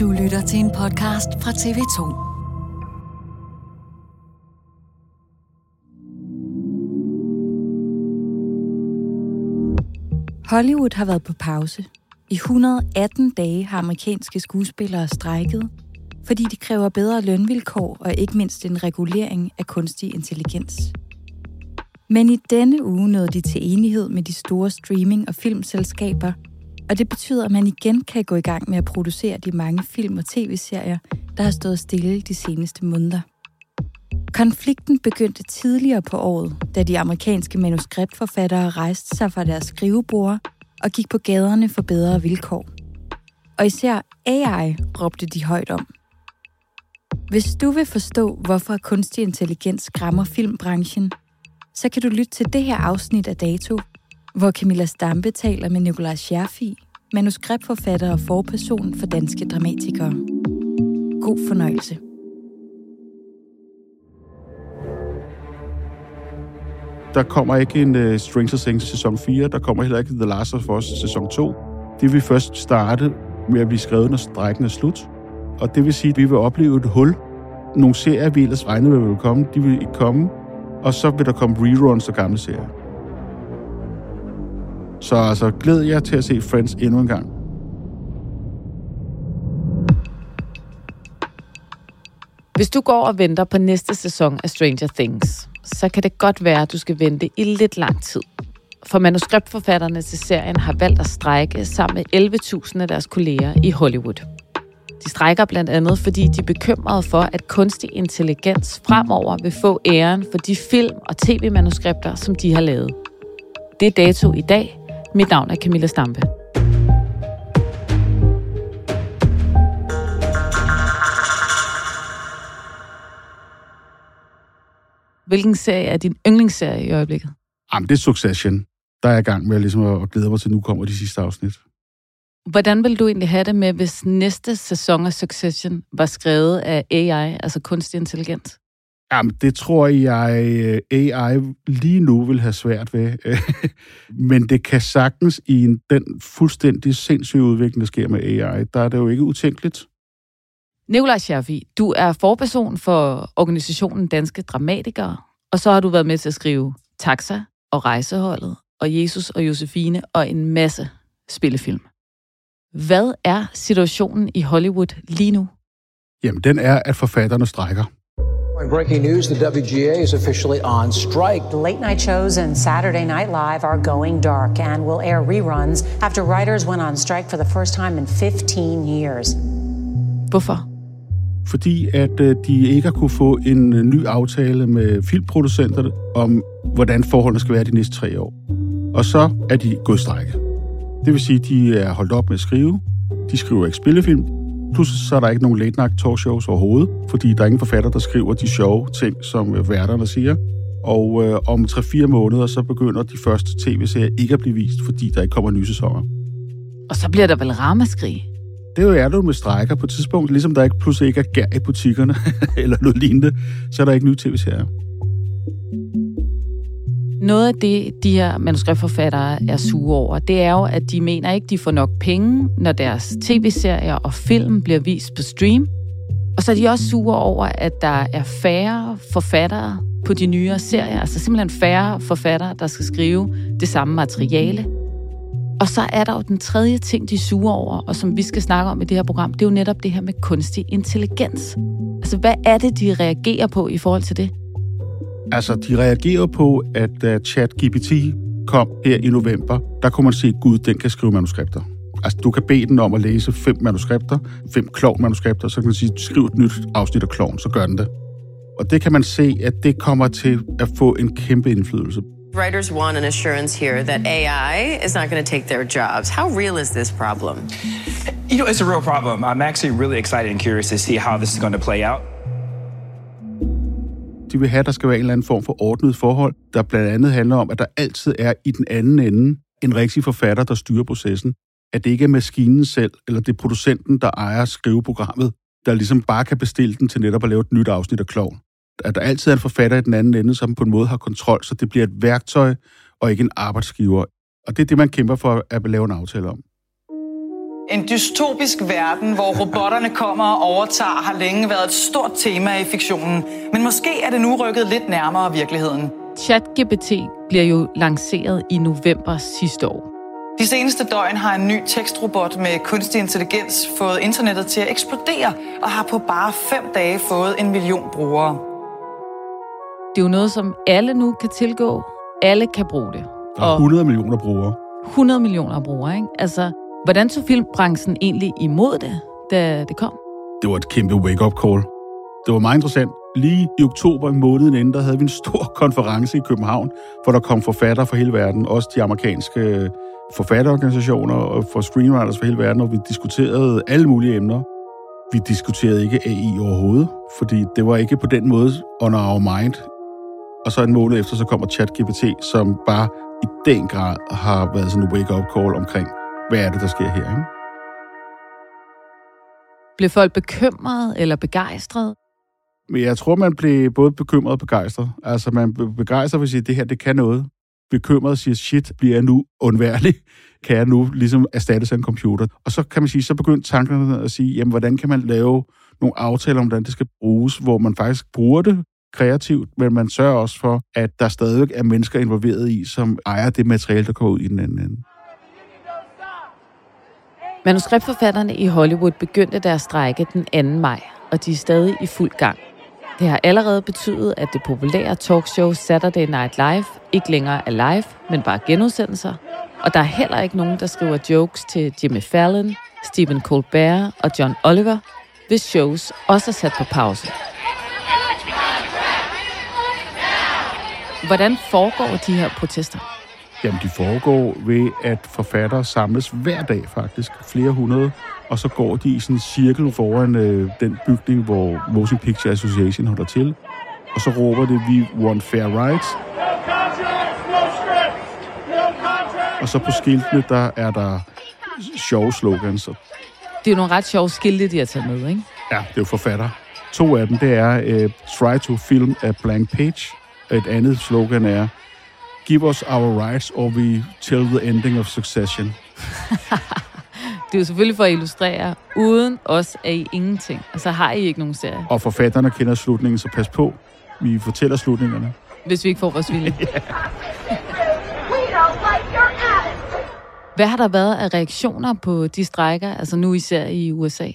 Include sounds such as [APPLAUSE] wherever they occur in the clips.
Du lytter til en podcast fra TV2. Hollywood har været på pause. I 118 dage har amerikanske skuespillere strækket, fordi de kræver bedre lønvilkår og ikke mindst en regulering af kunstig intelligens. Men i denne uge nåede de til enighed med de store streaming- og filmselskaber, og det betyder, at man igen kan gå i gang med at producere de mange film- og tv-serier, der har stået stille de seneste måneder. Konflikten begyndte tidligere på året, da de amerikanske manuskriptforfattere rejste sig fra deres skrivebord og gik på gaderne for bedre vilkår. Og især AI råbte de højt om. Hvis du vil forstå, hvorfor kunstig intelligens skræmmer filmbranchen, så kan du lytte til det her afsnit af Dato, hvor Camilla Stampe taler med Nikolaj Scherfi, manuskriptforfatter og forperson for danske dramatikere. God fornøjelse. Der kommer ikke en øh, uh, Stranger Things sæson 4, der kommer heller ikke The Last of Us sæson 2. Det vil først starte med at blive skrevet, når strækken er slut. Og det vil sige, at vi vil opleve et hul. Nogle serier, vi ellers regnede med, vil komme, de vil ikke komme. Og så vil der komme reruns af gamle serier. Så altså, glæd jer til at se Friends endnu en gang. Hvis du går og venter på næste sæson af Stranger Things, så kan det godt være, at du skal vente i lidt lang tid. For manuskriptforfatterne til serien har valgt at strække sammen med 11.000 af deres kolleger i Hollywood. De strækker blandt andet, fordi de er bekymrede for, at kunstig intelligens fremover vil få æren for de film- og tv-manuskripter, som de har lavet. Det er dato i dag. Mit navn er Camilla Stampe. Hvilken serie er din yndlingsserie i øjeblikket? Jamen, det er Succession. Der er jeg i gang med ligesom at glæde mig til, nu kommer de sidste afsnit. Hvordan vil du egentlig have det med, hvis næste sæson af Succession var skrevet af AI, altså kunstig intelligens? Jamen, det tror jeg, øh, AI lige nu vil have svært ved. [LAUGHS] Men det kan sagtens i en, den fuldstændig sindssyge udvikling, der sker med AI, der er det jo ikke utænkeligt. Nikolaj Scherfi, du er forperson for organisationen Danske Dramatikere, og så har du været med til at skrive Taxa og Rejseholdet og Jesus og Josefine og en masse spillefilm. Hvad er situationen i Hollywood lige nu? Jamen, den er, at forfatterne strækker. In breaking news, the WGA is officially on strike. Late night shows and Saturday Night Live are going dark and will air reruns after writers went on strike for the first time in 15 years. Hvorfor? fordi at øh, de ikke har kunne få en øh, ny aftale med filmproducenterne om, hvordan forholdene skal være de næste tre år. Og så er de gået strække. Det vil sige, at de er holdt op med at skrive. De skriver ikke spillefilm. Plus så er der ikke nogen late night talkshows overhovedet, fordi der er ingen forfatter, der skriver de sjove ting, som øh, værterne siger. Og øh, om 3-4 måneder, så begynder de første tv-serier ikke at blive vist, fordi der ikke kommer nye sæsoner. Og så bliver der vel ramaskrig? Det er jo med strækker på et tidspunkt, ligesom der ikke pludselig ikke er gær i butikkerne, [LAUGHS] eller noget lignende, så er der ikke nye tv-serier. Noget af det, de her manuskriptforfattere er sure over, det er jo, at de mener ikke, de får nok penge, når deres tv-serier og film bliver vist på stream. Og så er de også sure over, at der er færre forfattere på de nyere serier. Altså simpelthen færre forfattere, der skal skrive det samme materiale. Og så er der jo den tredje ting, de suger over, og som vi skal snakke om i det her program, det er jo netop det her med kunstig intelligens. Altså, hvad er det, de reagerer på i forhold til det? Altså, de reagerer på, at da ChatGPT kom her i november, der kunne man se, at Gud, den kan skrive manuskripter. Altså, du kan bede den om at læse fem manuskripter, fem klovn-manuskripter, så kan man sige, skriv et nyt afsnit af klovn, så gør den det. Og det kan man se, at det kommer til at få en kæmpe indflydelse. Writers want an assurance here that AI is not going to take their jobs. How real is this problem? You know, it's a real problem. I'm actually really excited and curious to see how this is going to play out. De vil have, at der skal være en eller anden form for ordnet forhold, der blandt andet handler om, at der altid er i den anden ende en rigtig forfatter, der styrer processen. At det ikke er maskinen selv, eller det er producenten, der ejer skriveprogrammet, der ligesom bare kan bestille den til netop at lave et nyt afsnit af Kloven. At der altid er en forfatter i den anden ende, som på en måde har kontrol, så det bliver et værktøj og ikke en arbejdsgiver. Og det er det, man kæmper for at lave en aftale om. En dystopisk verden, hvor robotterne kommer og overtager, har længe været et stort tema i fiktionen. Men måske er det nu rykket lidt nærmere virkeligheden. ChatGPT bliver jo lanceret i november sidste år. De seneste døgn har en ny tekstrobot med kunstig intelligens fået internettet til at eksplodere og har på bare fem dage fået en million brugere. Det er jo noget, som alle nu kan tilgå. Alle kan bruge det. Der er 100 millioner brugere. 100 millioner brugere, ikke? Altså, hvordan tog filmbranchen egentlig imod det, da det kom? Det var et kæmpe wake-up call. Det var meget interessant. Lige i oktober måneden inden, der havde vi en stor [LAUGHS] konference i København, hvor der kom forfattere fra hele verden, også de amerikanske øh, forfatterorganisationer og for screenwriters fra hele verden, og vi diskuterede alle mulige emner. Vi diskuterede ikke AI overhovedet, fordi det var ikke på den måde on our mind. Og så en måned efter, så kommer ChatGPT, som bare i den grad har været sådan en wake-up call omkring, hvad er det, der sker her, ikke? Blev folk bekymrede eller begejstrede? Men jeg tror, man blev både bekymret og begejstret. Altså, man blev begejstret for at sige, at det her, det kan noget. Bekymret siger, shit, bliver jeg nu undværlig? Kan jeg nu ligesom erstattes af en computer? Og så kan man sige, så begyndte tankerne at sige, jamen, hvordan kan man lave nogle aftaler om, hvordan det skal bruges, hvor man faktisk bruger det kreativt, men man sørger også for, at der stadig er mennesker involveret i, som ejer det materiale, der kommer ud i den anden ende. Manuskriptforfatterne i Hollywood begyndte deres strække den 2. maj, og de er stadig i fuld gang. Det har allerede betydet, at det populære talkshow Saturday Night Live ikke længere er live, men bare genudsendelser. Og der er heller ikke nogen, der skriver jokes til Jimmy Fallon, Stephen Colbert og John Oliver, hvis shows også er sat på pause. Hvordan foregår de her protester? Jamen, de foregår ved, at forfattere samles hver dag faktisk, flere hundrede, og så går de i sådan en cirkel foran øh, den bygning, hvor Motion Picture Association holder til, og så råber det, vi want fair rights. Og så på skiltene, der er der sjove slogans. Det er jo nogle ret sjove skilte, de har taget med, ikke? Ja, det er jo forfatter. To af dem, det er uh, Try to film a blank page. Et andet slogan er Give us our rights, or we till the ending of succession. [LAUGHS] det er jo selvfølgelig for at illustrere, uden os er I ingenting. Og så har I ikke nogen serie. Og forfatterne kender slutningen, så pas på. Vi fortæller slutningerne. Hvis vi ikke får vores vilje. [LAUGHS] Hvad har der været af reaktioner på de strækker, altså nu især i USA?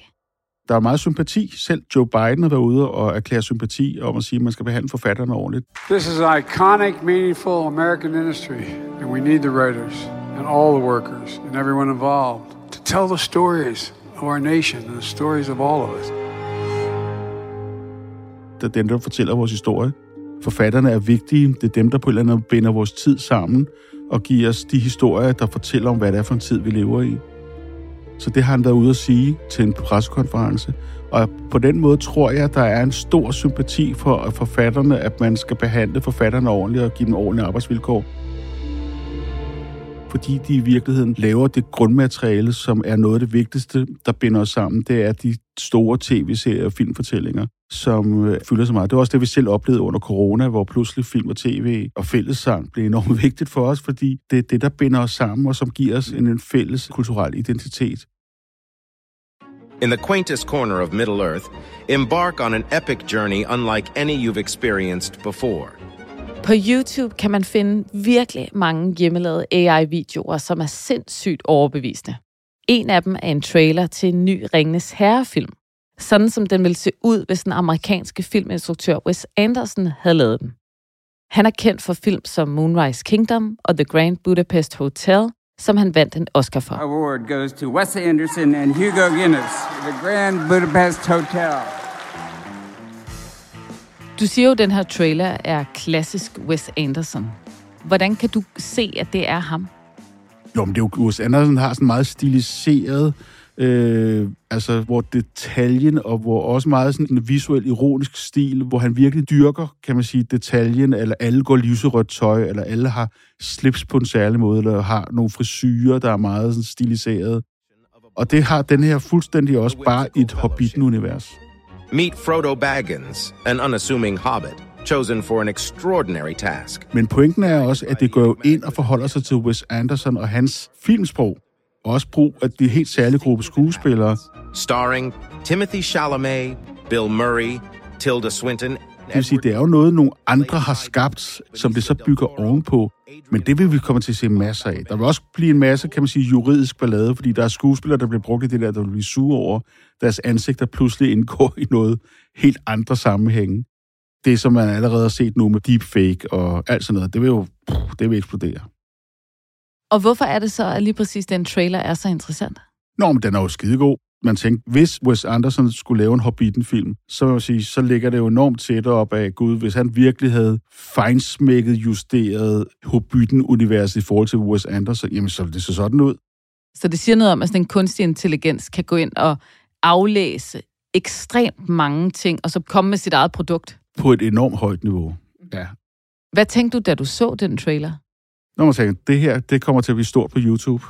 Der er meget sympati. Selv Joe Biden har været ude og erklære sympati om at sige, at man skal behandle forfatterne ordentligt. This is an iconic, meaningful American industry, and we need the writers and all the workers and everyone involved to tell the stories of our nation and the stories of all of us. Det er dem, der fortæller vores historie. Forfatterne er vigtige. Det er dem, der på en eller anden måde binder vores tid sammen og giver os de historier, der fortæller om, hvad det er for en tid, vi lever i. Så det har han været ude at sige til en pressekonference. Og på den måde tror jeg, at der er en stor sympati for forfatterne, at man skal behandle forfatterne ordentligt og give dem ordentlige arbejdsvilkår. Fordi de i virkeligheden laver det grundmateriale, som er noget af det vigtigste, der binder os sammen. Det er de store tv-serier og filmfortællinger, som øh, fylder så meget. Det var også det, vi selv oplevede under corona, hvor pludselig film og tv og fællessang blev enormt [LAUGHS] vigtigt for os, fordi det er det, der binder os sammen, og som giver os en, en fælles kulturel identitet. In the quaintest corner of Middle Earth, embark on an epic journey unlike any you've experienced before. På YouTube kan man finde virkelig mange hjemmelavede AI-videoer, som er sindssygt overbevisende. En af dem er en trailer til en ny Ringnes Herre-film. Sådan som den ville se ud, hvis den amerikanske filminstruktør Wes Anderson havde lavet den. Han er kendt for film som Moonrise Kingdom og The Grand Budapest Hotel, som han vandt en Oscar for. Award goes to Wes Anderson and Hugo Guinness, The Grand Budapest Hotel. Du siger jo, at den her trailer er klassisk Wes Anderson. Hvordan kan du se, at det er ham? Jo, men det er jo, Urs Andersen har sådan meget stiliseret, øh, altså hvor detaljen, og hvor også meget sådan en visuel, ironisk stil, hvor han virkelig dyrker, kan man sige, detaljen, eller alle går lyserødt tøj, eller alle har slips på en særlig måde, eller har nogle frisyrer, der er meget sådan stiliseret. Og det har den her fuldstændig også bare i et Hobbiten-univers. Meet Frodo Baggins, an unassuming hobbit, chosen for an extraordinary task. Men pointen er også, at det går jo ind og forholder sig til Wes Anderson og hans filmsprog. Og også brug af de helt særlige gruppe skuespillere. Starring Timothy Chalamet, Bill Murray, Tilda Swinton, Det vil sige, det er jo noget, nogle andre har skabt, som det så bygger ovenpå. Men det vil vi komme til at se masser af. Der vil også blive en masse, kan man sige, juridisk ballade, fordi der er skuespillere, der bliver brugt i det der, der vil blive sure over deres ansigter pludselig indgår i noget helt andre sammenhænge. Det, som man allerede har set nu med deepfake og alt sådan noget, det vil jo det vil eksplodere. Og hvorfor er det så, at lige præcis den trailer er så interessant? Nå, men den er jo skidegod. Man tænkte, hvis Wes Anderson skulle lave en Hobbiten-film, så vil sige, så ligger det jo enormt tæt op af Gud, hvis han virkelig havde fejnsmækket, justeret Hobbiten-universet i forhold til Wes Anderson, jamen så ville det så sådan ud. Så det siger noget om, at sådan en kunstig intelligens kan gå ind og aflæse ekstremt mange ting, og så komme med sit eget produkt. På et enormt højt niveau, ja. Hvad tænkte du, da du så den trailer? Når man tænker, det her, det kommer til at blive stort på YouTube.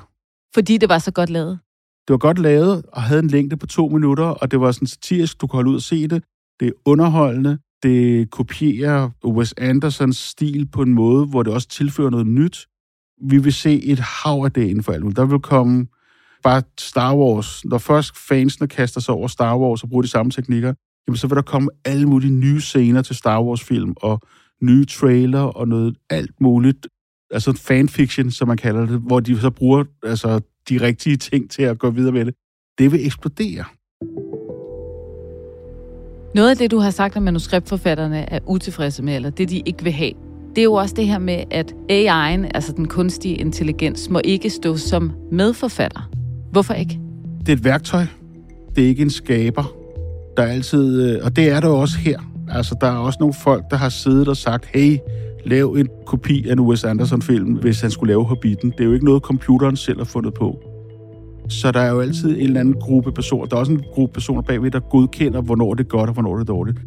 Fordi det var så godt lavet? Det var godt lavet, og havde en længde på to minutter, og det var sådan satirisk, du kunne holde ud og se det. Det er underholdende. Det kopierer Wes Andersons stil på en måde, hvor det også tilfører noget nyt. Vi vil se et hav af det inden for alt. Der vil komme bare Star Wars. Når først fansene kaster sig over Star Wars og bruger de samme teknikker, jamen så vil der komme alle mulige nye scener til Star Wars-film, og nye trailer og noget alt muligt. Altså fanfiction, som man kalder det, hvor de så bruger altså, de rigtige ting til at gå videre med det. Det vil eksplodere. Noget af det, du har sagt, at manuskriptforfatterne er utilfredse med, eller det, de ikke vil have, det er jo også det her med, at AI'en, altså den kunstige intelligens, må ikke stå som medforfatter. Hvorfor ikke? Det er et værktøj. Det er ikke en skaber. Der er altid, øh, og det er der også her. Altså, der er også nogle folk, der har siddet og sagt, hey, lav en kopi af en Wes Anderson-film, hvis han skulle lave Hobbiten. Det er jo ikke noget, computeren selv har fundet på. Så der er jo altid en eller anden gruppe personer. Der er også en gruppe personer bagved, der godkender, hvornår det er godt og hvornår det er dårligt.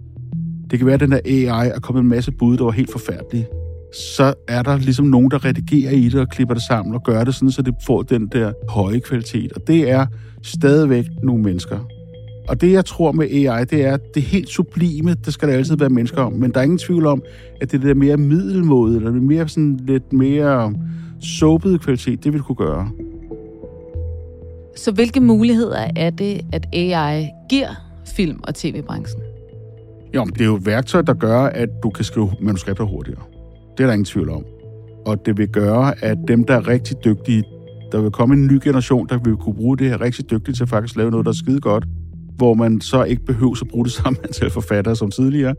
Det kan være, at den der AI er kommet en masse bud, der var helt forfærdelige. Så er der ligesom nogen, der redigerer i det og klipper det sammen og gør det sådan, så det får den der høje kvalitet. Og det er stadigvæk nogle mennesker. Og det, jeg tror med AI, det er, at det helt sublime, det skal der altid være mennesker om. Men der er ingen tvivl om, at det der mere middelmåde, eller det mere sådan lidt mere soapede kvalitet, det vil kunne gøre. Så hvilke muligheder er det, at AI giver film- og tv-branchen? Jo, det er jo et værktøj, der gør, at du kan skrive manuskripter hurtigere. Det er der ingen tvivl om. Og det vil gøre, at dem, der er rigtig dygtige, der vil komme en ny generation, der vil kunne bruge det her rigtig dygtigt til at faktisk lave noget, der er skide godt, hvor man så ikke behøver at bruge det [LAUGHS] samme antal forfattere som tidligere.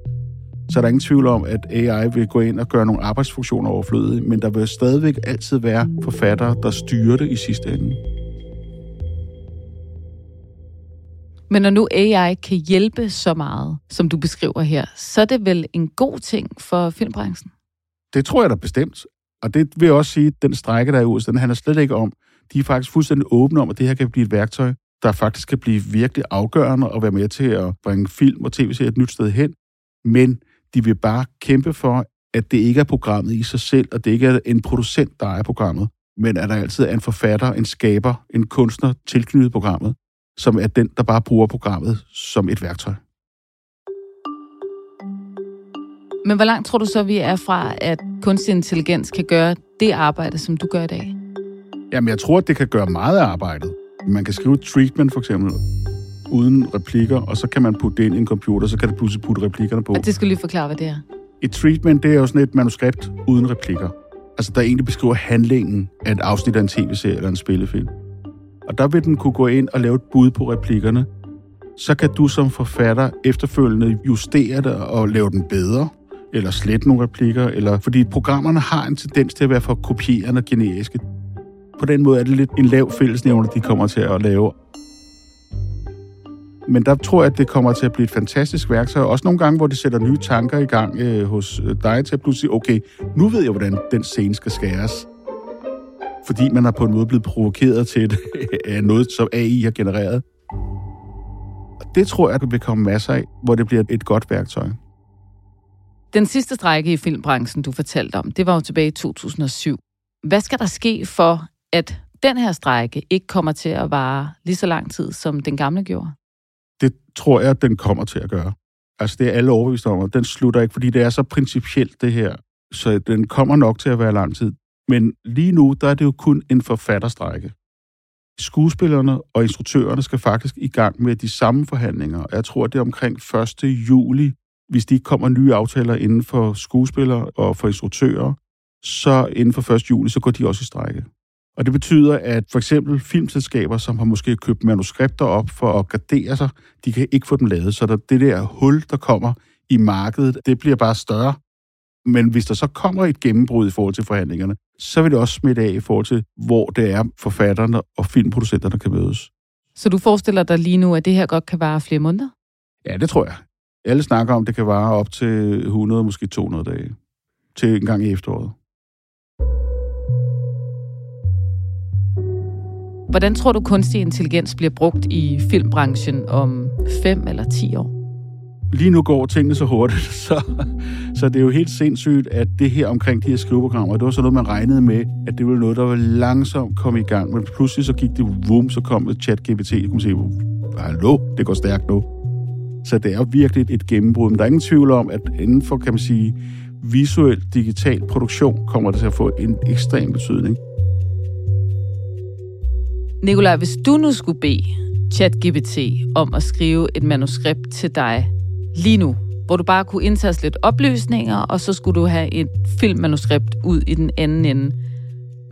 Så er der ingen tvivl om, at AI vil gå ind og gøre nogle arbejdsfunktioner overflødige, men der vil stadigvæk altid være forfattere, der styrer det i sidste ende. Men når nu AI kan hjælpe så meget, som du beskriver her, så er det vel en god ting for filmbranchen? Det tror jeg da bestemt. Og det vil jeg også sige, at den strække, der er i USA, den handler slet ikke om. De er faktisk fuldstændig åbne om, at det her kan blive et værktøj, der faktisk kan blive virkelig afgørende og være med til at bringe film og tv-serier et nyt sted hen. Men de vil bare kæmpe for, at det ikke er programmet i sig selv, og det ikke er en producent, der er programmet, men at der altid er en forfatter, en skaber, en kunstner tilknyttet programmet, som er den, der bare bruger programmet som et værktøj. Men hvor langt tror du så, vi er fra, at kunstig intelligens kan gøre det arbejde, som du gør i dag? Jamen, jeg tror, at det kan gøre meget af arbejdet. Man kan skrive et treatment, for eksempel, uden replikker, og så kan man putte det ind i en computer, så kan det pludselig putte replikkerne på. Og det skal lige forklare, hvad det er. Et treatment, det er jo sådan et manuskript uden replikker. Altså, der egentlig beskriver handlingen af et afsnit af en tv-serie eller en spillefilm. Og der vil den kunne gå ind og lave et bud på replikkerne. Så kan du som forfatter efterfølgende justere det og lave den bedre, eller slette nogle replikker, eller fordi programmerne har en tendens til at være for kopierende og generiske. På den måde er det lidt en lav fællesnævner, de kommer til at lave. Men der tror jeg, at det kommer til at blive et fantastisk værktøj. Også nogle gange, hvor det sætter nye tanker i gang øh, hos øh, dig til at pludselig, okay, nu ved jeg, hvordan den scene skal skæres. Fordi man er på en måde blevet provokeret til det [LAUGHS] af noget, som AI har genereret. Og det tror jeg, at der vil komme masser af, hvor det bliver et godt værktøj. Den sidste strække i filmbranchen, du fortalte om, det var jo tilbage i 2007. Hvad skal der ske for, at den her strække ikke kommer til at vare lige så lang tid, som den gamle gjorde? Det tror jeg, den kommer til at gøre. Altså, det er alle overbevist om, og den slutter ikke, fordi det er så principielt, det her. Så den kommer nok til at være lang tid. Men lige nu, der er det jo kun en forfatterstrække. Skuespillerne og instruktørerne skal faktisk i gang med de samme forhandlinger. Jeg tror, det er omkring 1. juli, hvis de kommer nye aftaler inden for skuespillere og for instruktører, så inden for 1. juli, så går de også i strække. Og det betyder, at for eksempel filmselskaber, som har måske købt manuskripter op for at gardere sig, de kan ikke få dem lavet. Så der, det der hul, der kommer i markedet, det bliver bare større. Men hvis der så kommer et gennembrud i forhold til forhandlingerne, så vil det også smitte af i forhold til, hvor det er forfatterne og filmproducenterne kan mødes. Så du forestiller dig lige nu, at det her godt kan vare flere måneder? Ja, det tror jeg. Alle snakker om, at det kan vare op til 100, måske 200 dage. Til en gang i efteråret. Hvordan tror du, kunstig intelligens bliver brugt i filmbranchen om 5 eller 10 år? Lige nu går tingene så hurtigt, [LAUGHS] så, så det er jo helt sindssygt, at det her omkring de her skriveprogrammer, det var sådan noget, man regnede med, at det var noget, der var langsomt komme i gang. Men pludselig så gik det vum, så kom et chat-GPT, og kunne se, hallo, det går stærkt nu. Så det er virkelig et gennembrud. Men der er ingen tvivl om, at inden for, kan man sige, visuel digital produktion, kommer det til at få en ekstrem betydning. Nikolaj, hvis du nu skulle bede ChatGPT om at skrive et manuskript til dig lige nu, hvor du bare kunne indtaste lidt oplysninger, og så skulle du have et filmmanuskript ud i den anden ende.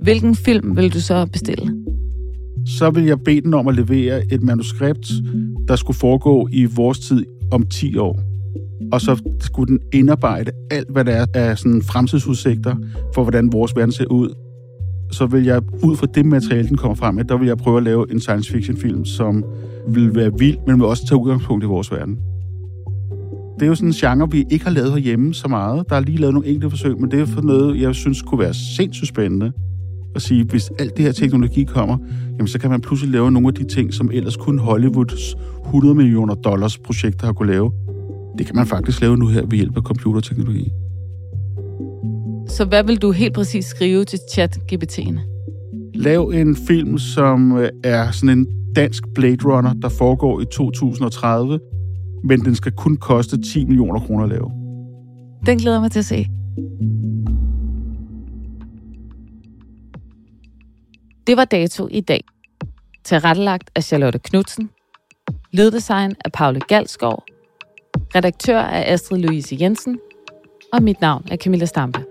Hvilken film vil du så bestille? Så vil jeg bede den om at levere et manuskript, der skulle foregå i vores tid om 10 år. Og så skulle den indarbejde alt, hvad der er af sådan fremtidsudsigter for, hvordan vores verden ser ud. Så vil jeg, ud fra det materiale, den kommer frem med, der vil jeg prøve at lave en science fiction film, som vil være vild, men vil også tage udgangspunkt i vores verden. Det er jo sådan en genre, vi ikke har lavet herhjemme så meget. Der er lige lavet nogle enkelte forsøg, men det er for noget, jeg synes kunne være sindssygt spændende at sige, hvis alt det her teknologi kommer, jamen så kan man pludselig lave nogle af de ting, som ellers kun Hollywoods 100 millioner dollars projekter har kunne lave. Det kan man faktisk lave nu her ved hjælp af computerteknologi. Så hvad vil du helt præcis skrive til chat-GPT'en? Lav en film, som øh, er sådan en dansk Blade Runner, der foregår i 2030, men den skal kun koste 10 millioner kroner at lave. Den glæder jeg mig til at se. Det var dato i dag. Tilrettelagt af Charlotte Knudsen. Lyddesign af Paule Galskov. Redaktør er Astrid Louise Jensen. Og mit navn er Camilla Stampe.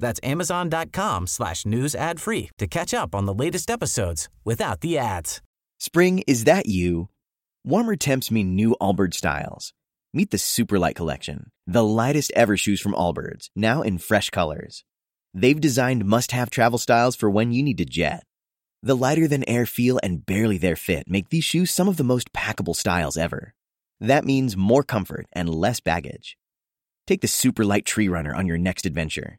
That's amazon.com slash news ad free to catch up on the latest episodes without the ads. Spring, is that you? Warmer temps mean new Allbirds styles. Meet the Superlight Collection, the lightest ever shoes from Allbirds, now in fresh colors. They've designed must have travel styles for when you need to jet. The lighter than air feel and barely there fit make these shoes some of the most packable styles ever. That means more comfort and less baggage. Take the Superlight Tree Runner on your next adventure.